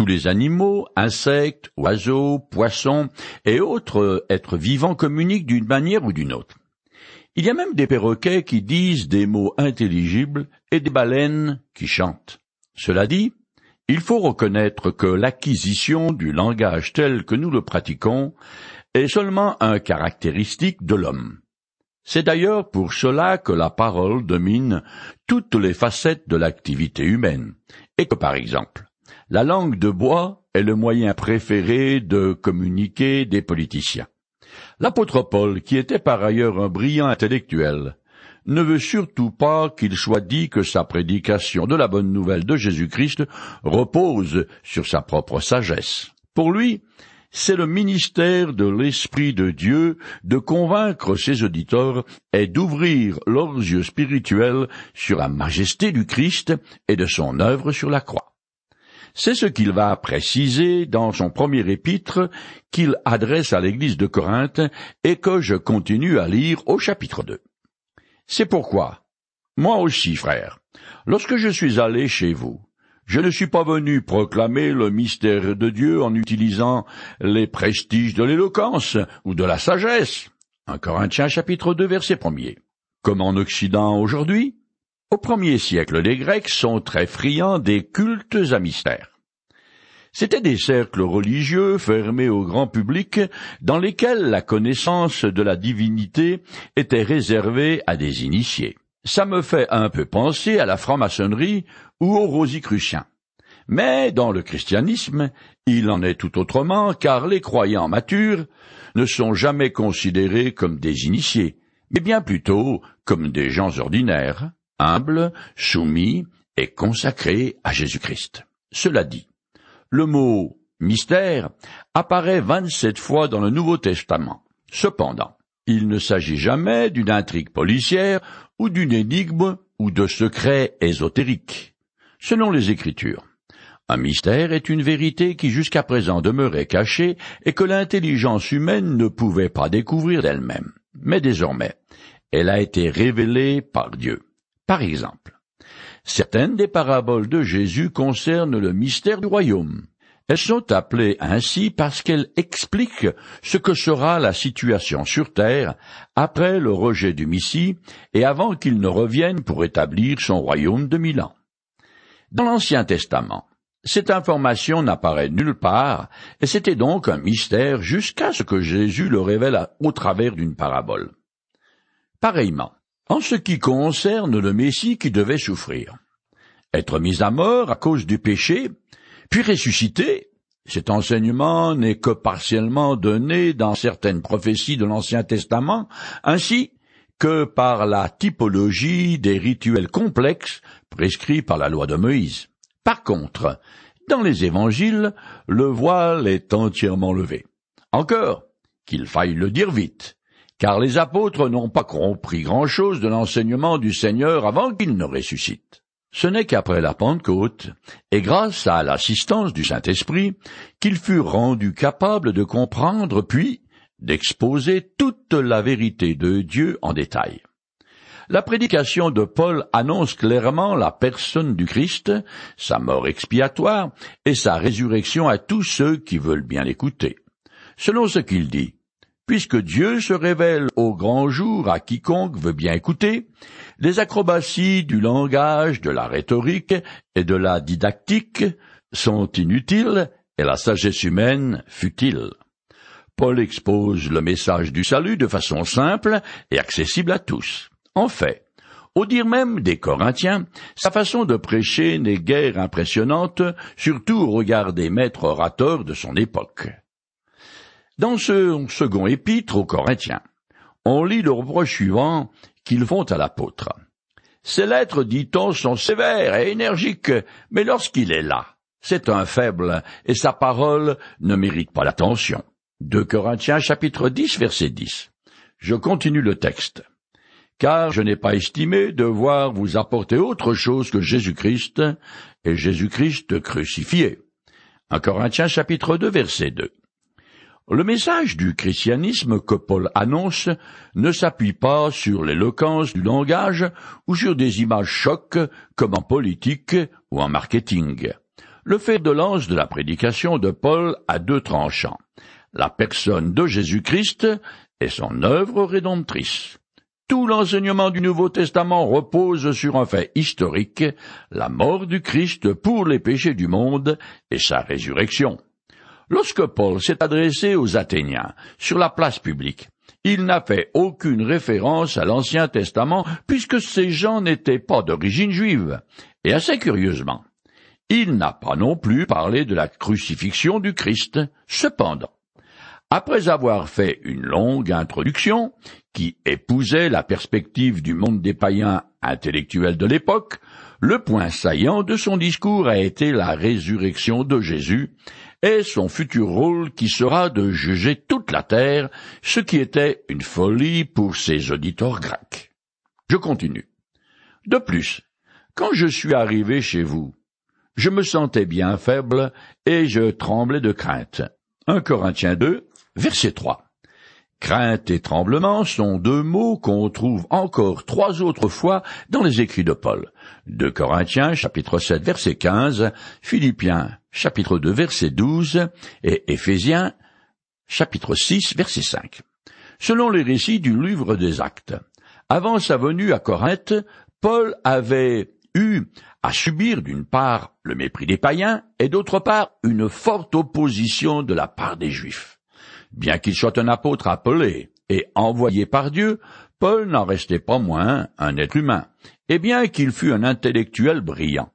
tous les animaux, insectes, oiseaux, poissons et autres êtres vivants communiquent d'une manière ou d'une autre. Il y a même des perroquets qui disent des mots intelligibles et des baleines qui chantent. Cela dit, il faut reconnaître que l'acquisition du langage tel que nous le pratiquons est seulement un caractéristique de l'homme. C'est d'ailleurs pour cela que la parole domine toutes les facettes de l'activité humaine, et que par exemple, la langue de bois est le moyen préféré de communiquer des politiciens. L'apôtre Paul, qui était par ailleurs un brillant intellectuel, ne veut surtout pas qu'il soit dit que sa prédication de la bonne nouvelle de Jésus-Christ repose sur sa propre sagesse. Pour lui, c'est le ministère de l'Esprit de Dieu de convaincre ses auditeurs et d'ouvrir leurs yeux spirituels sur la majesté du Christ et de son œuvre sur la croix. C'est ce qu'il va préciser dans son premier épître qu'il adresse à l'église de Corinthe et que je continue à lire au chapitre 2. C'est pourquoi, moi aussi, frère, lorsque je suis allé chez vous, je ne suis pas venu proclamer le mystère de Dieu en utilisant les prestiges de l'éloquence ou de la sagesse. Un Corinthiens chapitre 2 verset 1 Comme en Occident aujourd'hui, au premier siècle, les Grecs sont très friands des cultes à mystère. C'étaient des cercles religieux fermés au grand public dans lesquels la connaissance de la divinité était réservée à des initiés. Ça me fait un peu penser à la franc-maçonnerie ou aux rosicruciens. Mais dans le christianisme, il en est tout autrement, car les croyants matures ne sont jamais considérés comme des initiés, mais bien plutôt comme des gens ordinaires, humble, soumis et consacré à Jésus-Christ. Cela dit, le mot mystère apparaît vingt-sept fois dans le Nouveau Testament. Cependant, il ne s'agit jamais d'une intrigue policière ou d'une énigme ou de secret ésotérique. Selon les Écritures, un mystère est une vérité qui jusqu'à présent demeurait cachée et que l'intelligence humaine ne pouvait pas découvrir d'elle-même. Mais désormais, elle a été révélée par Dieu. Par exemple, certaines des paraboles de Jésus concernent le mystère du royaume. Elles sont appelées ainsi parce qu'elles expliquent ce que sera la situation sur terre après le rejet du Messie et avant qu'il ne revienne pour établir son royaume de mille ans. Dans l'Ancien Testament, cette information n'apparaît nulle part, et c'était donc un mystère jusqu'à ce que Jésus le révèle au travers d'une parabole. Pareillement, en ce qui concerne le Messie qui devait souffrir. Être mis à mort à cause du péché, puis ressusciter, cet enseignement n'est que partiellement donné dans certaines prophéties de l'Ancien Testament, ainsi que par la typologie des rituels complexes prescrits par la loi de Moïse. Par contre, dans les évangiles, le voile est entièrement levé. Encore, qu'il faille le dire vite, car les apôtres n'ont pas compris grand-chose de l'enseignement du Seigneur avant qu'il ne ressuscite. Ce n'est qu'après la Pentecôte, et grâce à l'assistance du Saint-Esprit, qu'ils furent rendus capables de comprendre puis d'exposer toute la vérité de Dieu en détail. La prédication de Paul annonce clairement la personne du Christ, sa mort expiatoire et sa résurrection à tous ceux qui veulent bien l'écouter. Selon ce qu'il dit, puisque Dieu se révèle au grand jour à quiconque veut bien écouter, les acrobaties du langage, de la rhétorique et de la didactique sont inutiles et la sagesse humaine futile. Paul expose le message du salut de façon simple et accessible à tous. En fait, au dire même des Corinthiens, sa façon de prêcher n'est guère impressionnante, surtout au regard des maîtres orateurs de son époque. Dans ce second épître aux Corinthiens, on lit le reproche suivant qu'ils font à l'apôtre. Ces lettres, dit-on, sont sévères et énergiques, mais lorsqu'il est là, c'est un faible, et sa parole ne mérite pas l'attention. Corinthiens chapitre 10 verset 10. Je continue le texte. Car je n'ai pas estimé devoir vous apporter autre chose que Jésus-Christ et Jésus-Christ crucifié. Un Corinthiens chapitre 2 verset 2. Le message du christianisme que Paul annonce ne s'appuie pas sur l'éloquence du langage ou sur des images chocs comme en politique ou en marketing. le fer de lance de la prédication de Paul a deux tranchants, la personne de Jésus-Christ et son œuvre rédemptrice. Tout l'enseignement du Nouveau Testament repose sur un fait historique, la mort du Christ pour les péchés du monde et sa résurrection. Lorsque Paul s'est adressé aux Athéniens sur la place publique, il n'a fait aucune référence à l'Ancien Testament puisque ces gens n'étaient pas d'origine juive. Et assez curieusement, il n'a pas non plus parlé de la crucifixion du Christ. Cependant, après avoir fait une longue introduction, qui épousait la perspective du monde des païens intellectuels de l'époque, le point saillant de son discours a été la résurrection de Jésus et son futur rôle qui sera de juger toute la terre, ce qui était une folie pour ses auditeurs grecs. Je continue. De plus, quand je suis arrivé chez vous, je me sentais bien faible et je tremblais de crainte. 1 Corinthiens 2, Verset 3. Crainte et tremblement sont deux mots qu'on trouve encore trois autres fois dans les écrits de Paul. De Corinthiens chapitre 7 verset 15, Philippiens chapitre 2 verset 12 et Éphésiens chapitre 6 verset 5. Selon les récits du livre des actes, avant sa venue à Corinthe, Paul avait eu à subir d'une part le mépris des païens et d'autre part une forte opposition de la part des juifs. Bien qu'il soit un apôtre appelé et envoyé par Dieu, Paul n'en restait pas moins un être humain, et bien qu'il fût un intellectuel brillant,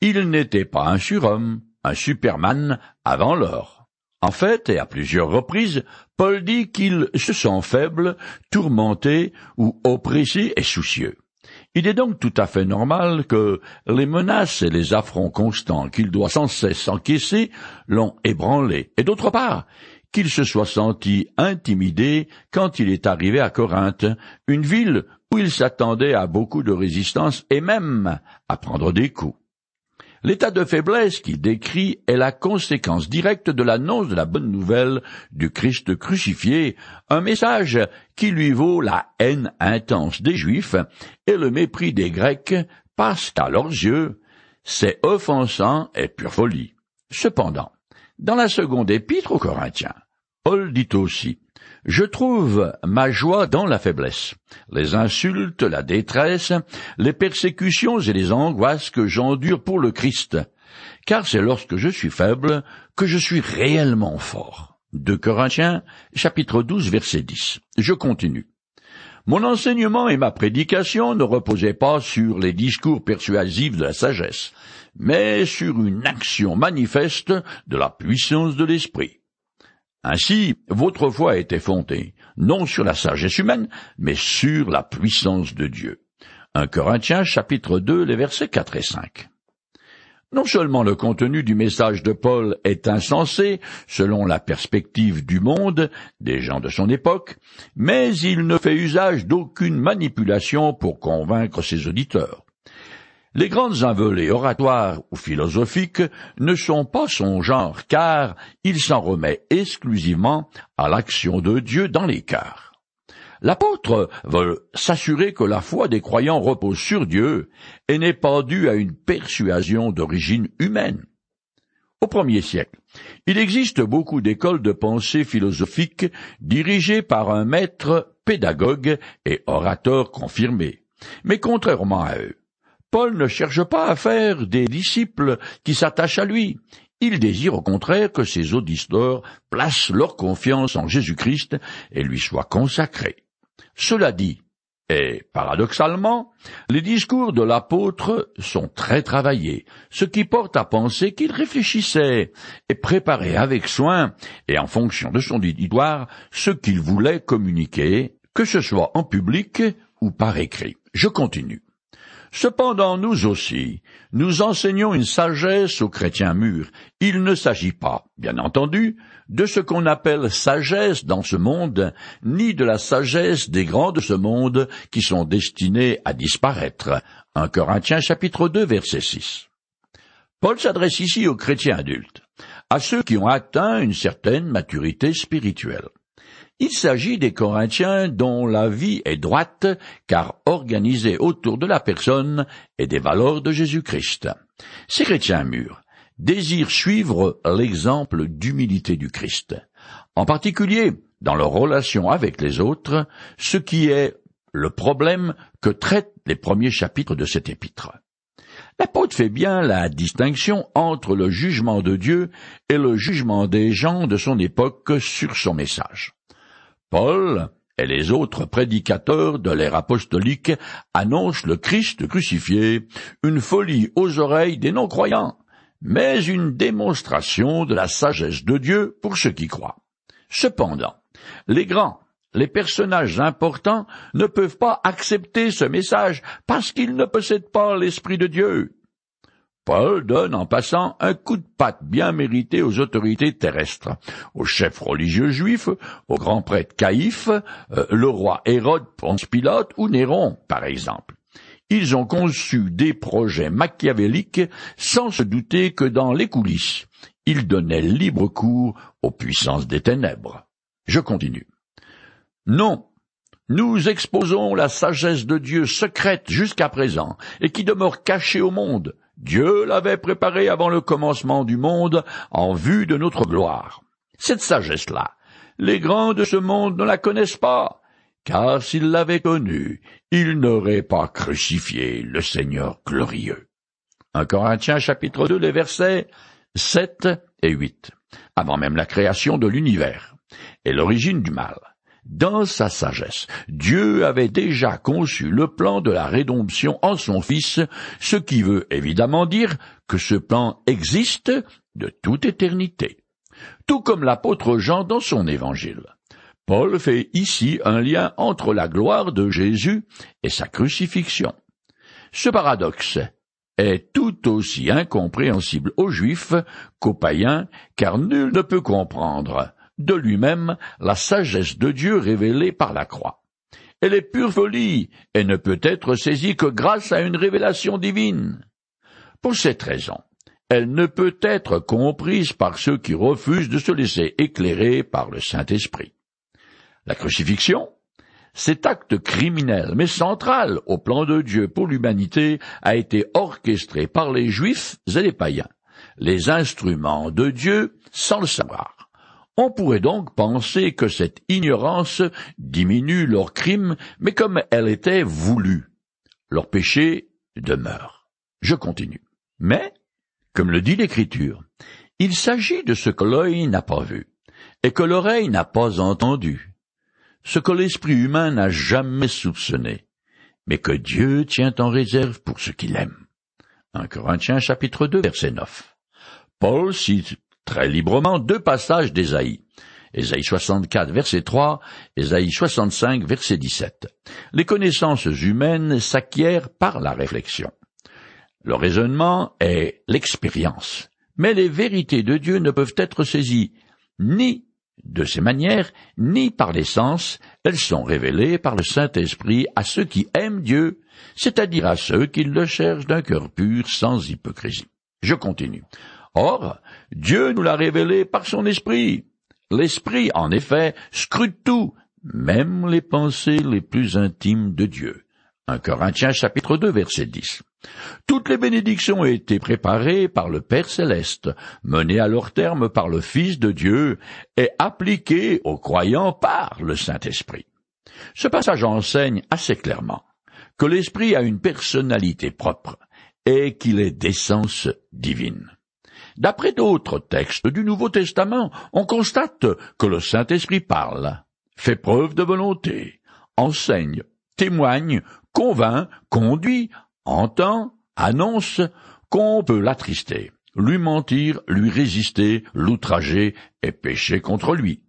il n'était pas un surhomme, un superman avant l'heure. En fait, et à plusieurs reprises, Paul dit qu'il se sent faible, tourmenté ou oppressé et soucieux. Il est donc tout à fait normal que les menaces et les affronts constants qu'il doit sans cesse encaisser l'ont ébranlé, et d'autre part, qu'il se soit senti intimidé quand il est arrivé à Corinthe, une ville où il s'attendait à beaucoup de résistance et même à prendre des coups. L'état de faiblesse qu'il décrit est la conséquence directe de l'annonce de la bonne nouvelle du Christ crucifié, un message qui lui vaut la haine intense des Juifs et le mépris des Grecs, parce qu'à leurs yeux, c'est offensant et pure folie. Cependant, dans la seconde épître aux Corinthiens, Paul dit aussi Je trouve ma joie dans la faiblesse, les insultes, la détresse, les persécutions et les angoisses que j'endure pour le Christ, car c'est lorsque je suis faible que je suis réellement fort. Corinthiens, chapitre 12, verset 10. Je continue. Mon enseignement et ma prédication ne reposaient pas sur les discours persuasifs de la sagesse, mais sur une action manifeste de la puissance de l'esprit. Ainsi, votre foi était fondée, non sur la sagesse humaine, mais sur la puissance de Dieu. 1 Corinthiens chapitre 2, les versets 4 et 5. Non seulement le contenu du message de Paul est insensé selon la perspective du monde, des gens de son époque, mais il ne fait usage d'aucune manipulation pour convaincre ses auditeurs. Les grandes envolées oratoires ou philosophiques ne sont pas son genre, car il s'en remet exclusivement à l'action de Dieu dans cœurs. L'apôtre veut s'assurer que la foi des croyants repose sur Dieu et n'est pas due à une persuasion d'origine humaine. Au premier siècle, il existe beaucoup d'écoles de pensée philosophique dirigées par un maître pédagogue et orateur confirmé. Mais contrairement à eux, Paul ne cherche pas à faire des disciples qui s'attachent à lui. Il désire au contraire que ses auditeurs placent leur confiance en Jésus-Christ et lui soient consacrés. Cela dit, et paradoxalement, les discours de l'apôtre sont très travaillés, ce qui porte à penser qu'il réfléchissait et préparait avec soin et en fonction de son auditoire ce qu'il voulait communiquer, que ce soit en public ou par écrit. Je continue. Cependant, nous aussi, nous enseignons une sagesse aux chrétiens mûrs. Il ne s'agit pas, bien entendu, de ce qu'on appelle sagesse dans ce monde, ni de la sagesse des grands de ce monde qui sont destinés à disparaître. 1 Corinthiens chapitre 2 verset 6. Paul s'adresse ici aux chrétiens adultes, à ceux qui ont atteint une certaine maturité spirituelle. Il s'agit des Corinthiens dont la vie est droite, car organisée autour de la personne et des valeurs de Jésus-Christ. Ces chrétiens mûrs désirent suivre l'exemple d'humilité du Christ, en particulier dans leur relation avec les autres, ce qui est le problème que traitent les premiers chapitres de cet épître. L'apôtre fait bien la distinction entre le jugement de Dieu et le jugement des gens de son époque sur son message. Paul et les autres prédicateurs de l'ère apostolique annoncent le Christ crucifié, une folie aux oreilles des non-croyants, mais une démonstration de la sagesse de Dieu pour ceux qui croient. Cependant, les grands, les personnages importants ne peuvent pas accepter ce message parce qu'ils ne possèdent pas l'Esprit de Dieu. Paul donne en passant un coup de patte bien mérité aux autorités terrestres, aux chefs religieux juifs, aux grands prêtres Caïphe, euh, le roi Hérode Ponce Pilate ou Néron, par exemple. Ils ont conçu des projets machiavéliques sans se douter que dans les coulisses, ils donnaient libre cours aux puissances des ténèbres. Je continue. Non, nous exposons la sagesse de Dieu secrète jusqu'à présent, et qui demeure cachée au monde. Dieu l'avait préparée avant le commencement du monde en vue de notre gloire. Cette sagesse-là, les grands de ce monde ne la connaissent pas, car s'ils l'avaient connue, ils n'auraient pas crucifié le Seigneur glorieux. 1 Corinthiens chapitre 2, les versets 7 et 8, avant même la création de l'univers et l'origine du mal. Dans sa sagesse, Dieu avait déjà conçu le plan de la rédemption en son Fils, ce qui veut évidemment dire que ce plan existe de toute éternité. Tout comme l'apôtre Jean dans son évangile. Paul fait ici un lien entre la gloire de Jésus et sa crucifixion. Ce paradoxe est tout aussi incompréhensible aux Juifs qu'aux païens, car nul ne peut comprendre de lui-même la sagesse de Dieu révélée par la croix. Elle est pure folie et ne peut être saisie que grâce à une révélation divine. Pour cette raison, elle ne peut être comprise par ceux qui refusent de se laisser éclairer par le Saint-Esprit. La crucifixion, cet acte criminel mais central au plan de Dieu pour l'humanité a été orchestré par les Juifs et les païens, les instruments de Dieu sans le savoir. On pourrait donc penser que cette ignorance diminue leur crime, mais comme elle était voulue, leur péché demeure. Je continue. Mais, comme le dit l'Écriture, il s'agit de ce que l'œil n'a pas vu, et que l'oreille n'a pas entendu, ce que l'esprit humain n'a jamais soupçonné, mais que Dieu tient en réserve pour ceux qui l'aiment. 1 Corinthiens chapitre 2 verset 9. Paul cite très librement deux passages d'Ésaïe. Ésaïe 64, verset 3, Ésaïe 65, verset 17. Les connaissances humaines s'acquièrent par la réflexion. Le raisonnement est l'expérience. Mais les vérités de Dieu ne peuvent être saisies ni de ces manières, ni par les sens, elles sont révélées par le Saint-Esprit à ceux qui aiment Dieu, c'est-à-dire à ceux qui le cherchent d'un cœur pur sans hypocrisie. Je continue. Or, Dieu nous l'a révélé par son esprit. L'esprit, en effet, scrute tout, même les pensées les plus intimes de Dieu. 1 Corinthiens chapitre 2 verset 10. Toutes les bénédictions ont été préparées par le Père céleste, menées à leur terme par le Fils de Dieu et appliquées aux croyants par le Saint-Esprit. Ce passage enseigne assez clairement que l'Esprit a une personnalité propre et qu'il est d'essence divine. D'après d'autres textes du Nouveau Testament, on constate que le Saint-Esprit parle, fait preuve de volonté, enseigne, témoigne, convainc, conduit, entend, annonce qu'on peut l'attrister, lui mentir, lui résister, l'outrager et pécher contre lui.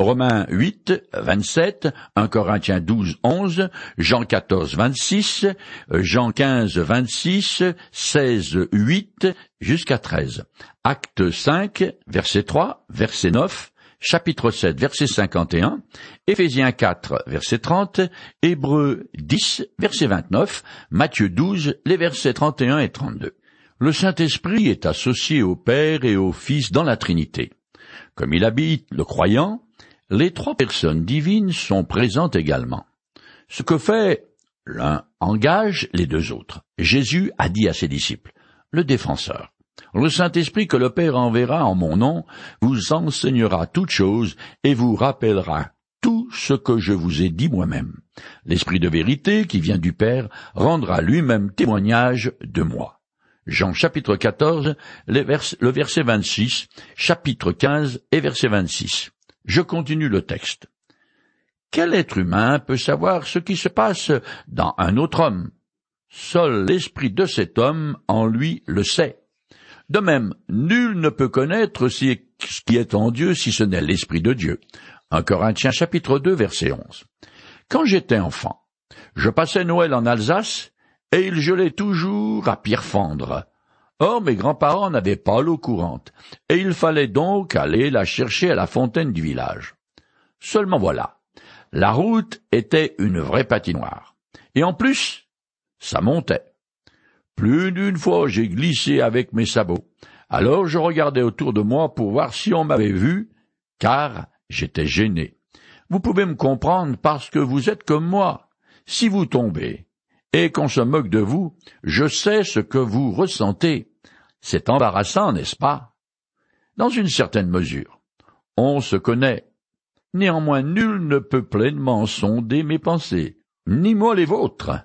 Romains 8, 27, 1 Corinthiens 12, 11, Jean 14, 26, Jean 15, 26, 16, 8, jusqu'à 13. Acte 5, verset 3, verset 9, chapitre 7, verset 51, Éphésiens 4, verset 30, Hébreux 10, verset 29, Matthieu 12, les versets 31 et 32. Le Saint-Esprit est associé au Père et au Fils dans la Trinité. Comme il habite le croyant, les trois personnes divines sont présentes également. Ce que fait l'un engage les deux autres. Jésus a dit à ses disciples, le défenseur. Le Saint-Esprit que le Père enverra en mon nom vous enseignera toutes choses et vous rappellera tout ce que je vous ai dit moi-même. L'Esprit de vérité qui vient du Père rendra lui-même témoignage de moi. Jean chapitre 14, le verset 26, chapitre 15 et verset 26. Je continue le texte. Quel être humain peut savoir ce qui se passe dans un autre homme? Seul l'esprit de cet homme en lui le sait. De même, nul ne peut connaître ce qui est en Dieu si ce n'est l'esprit de Dieu. 1 Corinthiens chapitre 2 verset 11. Quand j'étais enfant, je passais Noël en Alsace et il gelait toujours à Pierrefendre. Or mes grands-parents n'avaient pas l'eau courante, et il fallait donc aller la chercher à la fontaine du village. Seulement voilà, la route était une vraie patinoire. Et en plus, ça montait. Plus d'une fois j'ai glissé avec mes sabots. Alors je regardais autour de moi pour voir si on m'avait vu, car J'étais gêné. Vous pouvez me comprendre parce que vous êtes comme moi. Si vous tombez, et qu'on se moque de vous, je sais ce que vous ressentez. C'est embarrassant, n'est-ce pas? Dans une certaine mesure. On se connaît. Néanmoins, nul ne peut pleinement sonder mes pensées, ni moi les vôtres.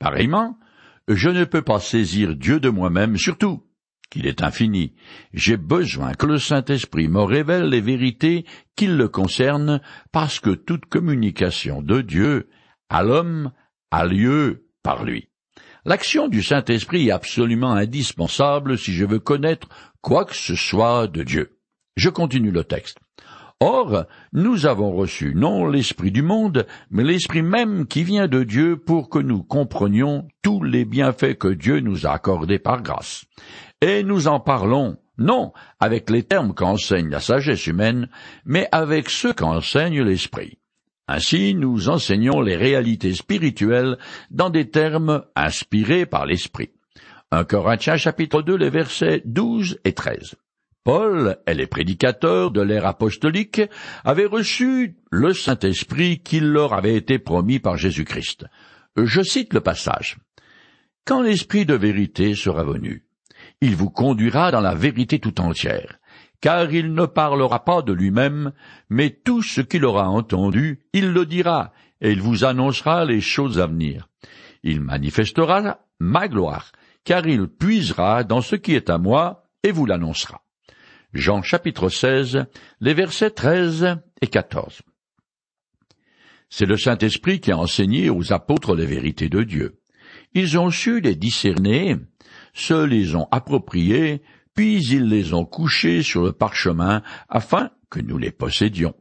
Pareillement, je ne peux pas saisir Dieu de moi-même, surtout qu'il est infini. J'ai besoin que le Saint-Esprit me révèle les vérités qui le concernent, parce que toute communication de Dieu à l'homme a lieu par lui. L'action du Saint-Esprit est absolument indispensable si je veux connaître quoi que ce soit de Dieu. Je continue le texte. Or, nous avons reçu non l'Esprit du monde, mais l'Esprit même qui vient de Dieu pour que nous comprenions tous les bienfaits que Dieu nous a accordés par grâce. Et nous en parlons, non avec les termes qu'enseigne la sagesse humaine, mais avec ceux qu'enseigne l'Esprit. Ainsi, nous enseignons les réalités spirituelles dans des termes inspirés par l'Esprit. 1 Corinthiens chapitre 2 les versets 12 et 13. Paul et les prédicateurs de l'ère apostolique avaient reçu le Saint-Esprit qui leur avait été promis par Jésus-Christ. Je cite le passage. Quand l'Esprit de vérité sera venu, il vous conduira dans la vérité tout entière, car il ne parlera pas de lui-même, mais tout ce qu'il aura entendu, il le dira, et il vous annoncera les choses à venir. Il manifestera ma gloire, car il puisera dans ce qui est à moi, et vous l'annoncera. Jean chapitre 16, les versets 13 et 14. C'est le Saint-Esprit qui a enseigné aux apôtres les vérités de Dieu. Ils ont su les discerner, se les ont appropriées, puis ils les ont couchées sur le parchemin afin que nous les possédions.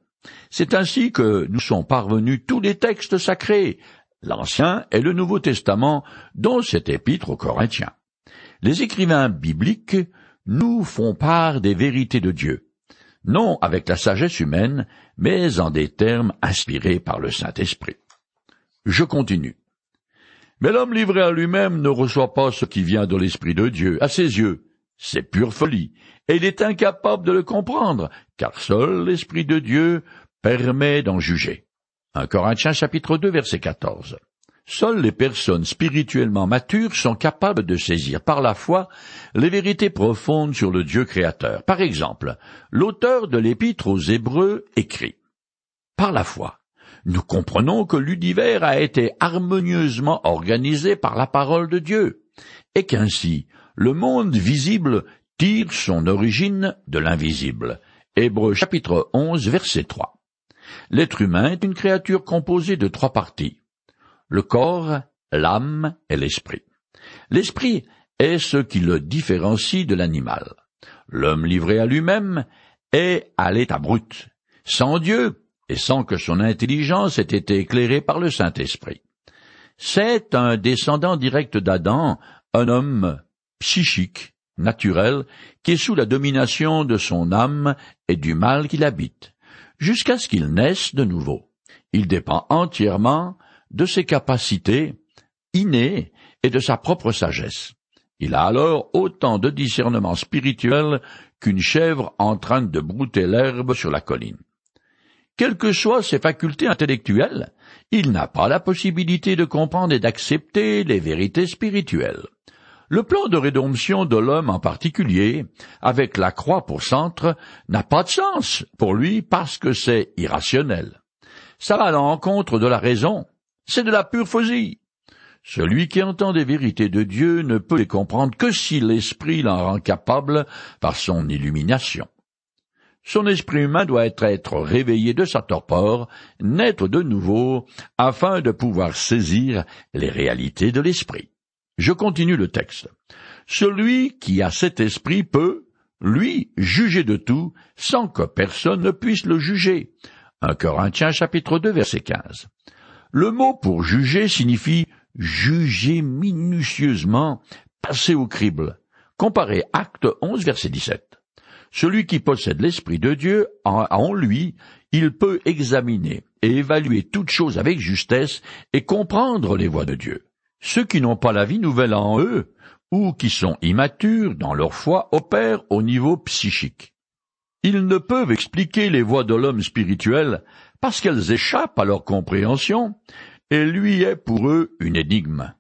C'est ainsi que nous sont parvenus tous les textes sacrés, l'Ancien et le Nouveau Testament, dont cet épître aux Corinthiens. Les écrivains bibliques nous font part des vérités de Dieu, non avec la sagesse humaine, mais en des termes inspirés par le Saint-Esprit. Je continue. Mais l'homme livré à lui-même ne reçoit pas ce qui vient de l'Esprit de Dieu. À ses yeux, c'est pure folie, et il est incapable de le comprendre, car seul l'Esprit de Dieu permet d'en juger. 1 Corinthiens chapitre 2 verset 14. Seules les personnes spirituellement matures sont capables de saisir par la foi les vérités profondes sur le Dieu créateur. Par exemple, l'auteur de l'épître aux Hébreux écrit Par la foi, nous comprenons que l'univers a été harmonieusement organisé par la parole de Dieu, et qu'ainsi le monde visible tire son origine de l'invisible. Hébreux chapitre 11 verset 3. L'être humain est une créature composée de trois parties le corps, l'âme et l'esprit. L'esprit est ce qui le différencie de l'animal. L'homme livré à lui-même est à l'état brut, sans Dieu et sans que son intelligence ait été éclairée par le Saint-Esprit. C'est un descendant direct d'Adam, un homme psychique, naturel, qui est sous la domination de son âme et du mal qu'il habite, jusqu'à ce qu'il naisse de nouveau. Il dépend entièrement de ses capacités innées et de sa propre sagesse. Il a alors autant de discernement spirituel qu'une chèvre en train de brouter l'herbe sur la colline. Quelles que soient ses facultés intellectuelles, il n'a pas la possibilité de comprendre et d'accepter les vérités spirituelles. Le plan de rédemption de l'homme en particulier, avec la croix pour centre, n'a pas de sens pour lui parce que c'est irrationnel. Ça va à l'encontre de la raison. C'est de la pure fosie. Celui qui entend des vérités de Dieu ne peut les comprendre que si l'Esprit l'en rend capable par son illumination. Son esprit humain doit être, être réveillé de sa torpeur, naître de nouveau, afin de pouvoir saisir les réalités de l'esprit. Je continue le texte. Celui qui a cet esprit peut, lui, juger de tout, sans que personne ne puisse le juger. 1 Corinthiens chapitre 2 verset 15. Le mot pour juger signifie juger minutieusement, passer au crible. Comparez Acte 11 verset 17. Celui qui possède l'Esprit de Dieu en lui, il peut examiner et évaluer toutes choses avec justesse et comprendre les voies de Dieu. Ceux qui n'ont pas la vie nouvelle en eux, ou qui sont immatures dans leur foi, opèrent au niveau psychique. Ils ne peuvent expliquer les voies de l'homme spirituel parce qu'elles échappent à leur compréhension, et lui est pour eux une énigme.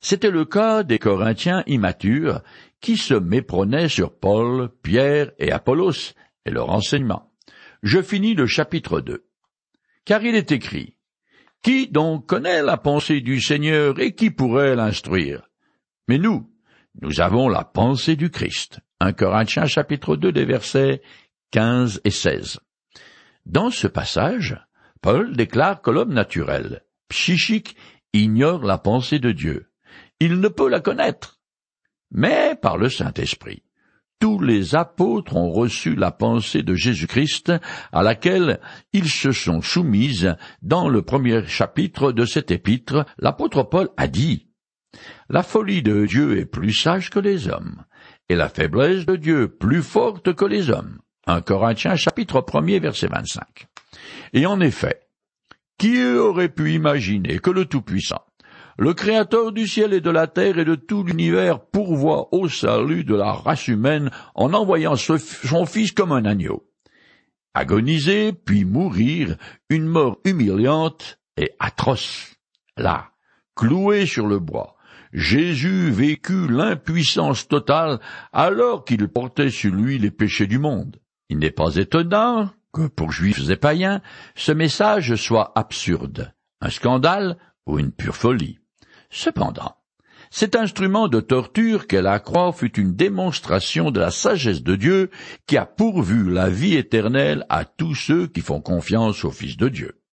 C'était le cas des Corinthiens immatures qui se méprenaient sur Paul, Pierre et Apollos et leur enseignement. Je finis le chapitre 2. Car il est écrit, Qui donc connaît la pensée du Seigneur et qui pourrait l'instruire? Mais nous, nous avons la pensée du Christ. 1 Corinthiens chapitre 2 des versets 15 et 16. Dans ce passage, Paul déclare que l'homme naturel, psychique, ignore la pensée de Dieu. Il ne peut la connaître mais par le Saint-Esprit. Tous les apôtres ont reçu la pensée de Jésus-Christ à laquelle ils se sont soumises dans le premier chapitre de cet épître. L'apôtre Paul a dit La folie de Dieu est plus sage que les hommes, et la faiblesse de Dieu plus forte que les hommes. 1 Corinthiens chapitre 1 verset 25. Et en effet, qui aurait pu imaginer que le Tout-Puissant le Créateur du ciel et de la terre et de tout l'univers pourvoit au salut de la race humaine en envoyant son Fils comme un agneau. Agoniser, puis mourir, une mort humiliante et atroce. Là, cloué sur le bois, Jésus vécut l'impuissance totale alors qu'il portait sur lui les péchés du monde. Il n'est pas étonnant que pour juifs et païens, ce message soit absurde, un scandale ou une pure folie. Cependant, cet instrument de torture qu'est la croix fut une démonstration de la sagesse de Dieu qui a pourvu la vie éternelle à tous ceux qui font confiance au Fils de Dieu.